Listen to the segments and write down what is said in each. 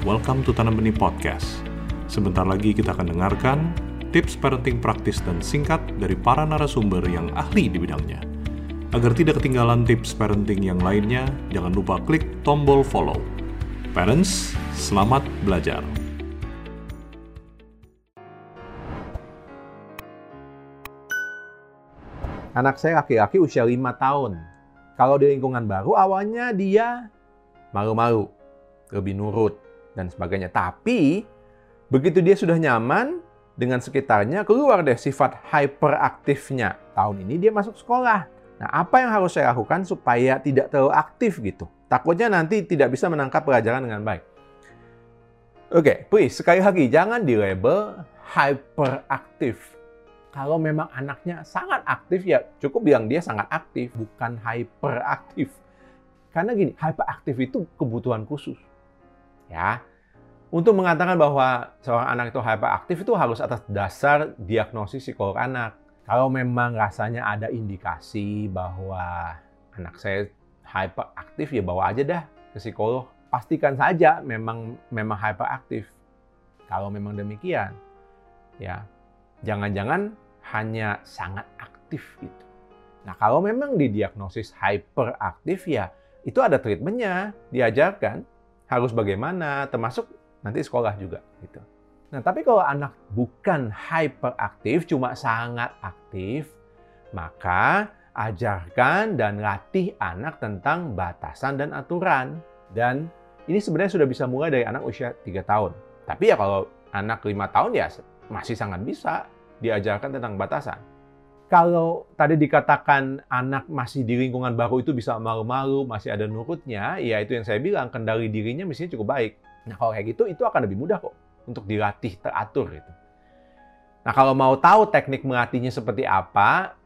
welcome to Tanam Benih Podcast. Sebentar lagi kita akan dengarkan tips parenting praktis dan singkat dari para narasumber yang ahli di bidangnya. Agar tidak ketinggalan tips parenting yang lainnya, jangan lupa klik tombol follow. Parents, selamat belajar. Anak saya laki-laki usia 5 tahun. Kalau di lingkungan baru, awalnya dia malu-malu, lebih nurut, dan sebagainya. Tapi, begitu dia sudah nyaman dengan sekitarnya, keluar deh sifat hyperaktifnya. Tahun ini dia masuk sekolah. Nah, apa yang harus saya lakukan supaya tidak terlalu aktif gitu? Takutnya nanti tidak bisa menangkap pelajaran dengan baik. Oke, okay, please, sekali lagi, jangan di label hyperaktif kalau memang anaknya sangat aktif ya cukup bilang dia sangat aktif, bukan hyperaktif. Karena gini, hyperaktif itu kebutuhan khusus. Ya. Untuk mengatakan bahwa seorang anak itu hyperaktif itu harus atas dasar diagnosis psikolog anak. Kalau memang rasanya ada indikasi bahwa anak saya hyperaktif ya bawa aja dah ke psikolog. Pastikan saja memang memang hyperaktif. Kalau memang demikian, ya jangan-jangan hanya sangat aktif gitu. Nah kalau memang didiagnosis hyperaktif ya itu ada treatmentnya, diajarkan harus bagaimana, termasuk nanti sekolah juga gitu. Nah tapi kalau anak bukan hyperaktif, cuma sangat aktif, maka ajarkan dan latih anak tentang batasan dan aturan. Dan ini sebenarnya sudah bisa mulai dari anak usia 3 tahun. Tapi ya kalau anak 5 tahun ya masih sangat bisa diajarkan tentang batasan. Kalau tadi dikatakan anak masih di lingkungan baru itu bisa malu-malu, masih ada nurutnya, ya itu yang saya bilang, kendali dirinya mestinya cukup baik. Nah kalau kayak gitu, itu akan lebih mudah kok untuk dilatih teratur itu. Nah kalau mau tahu teknik melatihnya seperti apa,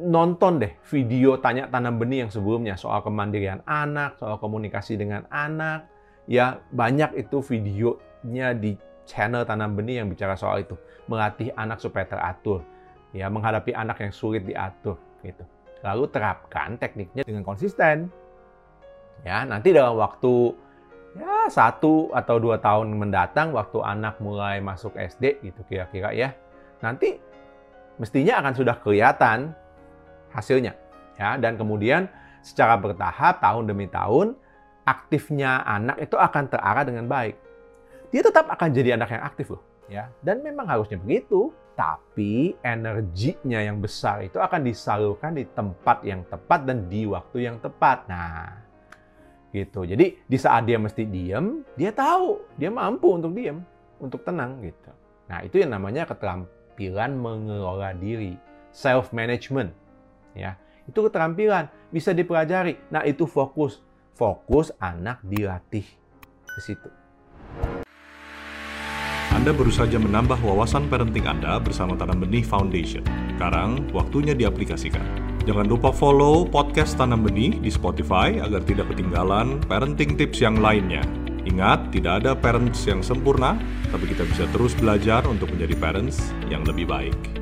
nonton deh video tanya tanam benih yang sebelumnya soal kemandirian anak, soal komunikasi dengan anak. Ya banyak itu videonya di channel tanam benih yang bicara soal itu melatih anak supaya teratur ya menghadapi anak yang sulit diatur gitu lalu terapkan tekniknya dengan konsisten ya nanti dalam waktu ya satu atau dua tahun mendatang waktu anak mulai masuk SD gitu kira-kira ya nanti mestinya akan sudah kelihatan hasilnya ya dan kemudian secara bertahap tahun demi tahun aktifnya anak itu akan terarah dengan baik dia tetap akan jadi anak yang aktif loh. Ya, dan memang harusnya begitu. Tapi energinya yang besar itu akan disalurkan di tempat yang tepat dan di waktu yang tepat. Nah, gitu. Jadi di saat dia mesti diem, dia tahu dia mampu untuk diem, untuk tenang gitu. Nah, itu yang namanya keterampilan mengelola diri, self management. Ya, itu keterampilan bisa dipelajari. Nah, itu fokus. Fokus anak dilatih ke situ. Anda baru saja menambah wawasan parenting Anda bersama Tanam Benih Foundation. Sekarang, waktunya diaplikasikan. Jangan lupa follow podcast Tanam Benih di Spotify agar tidak ketinggalan parenting tips yang lainnya. Ingat, tidak ada parents yang sempurna, tapi kita bisa terus belajar untuk menjadi parents yang lebih baik.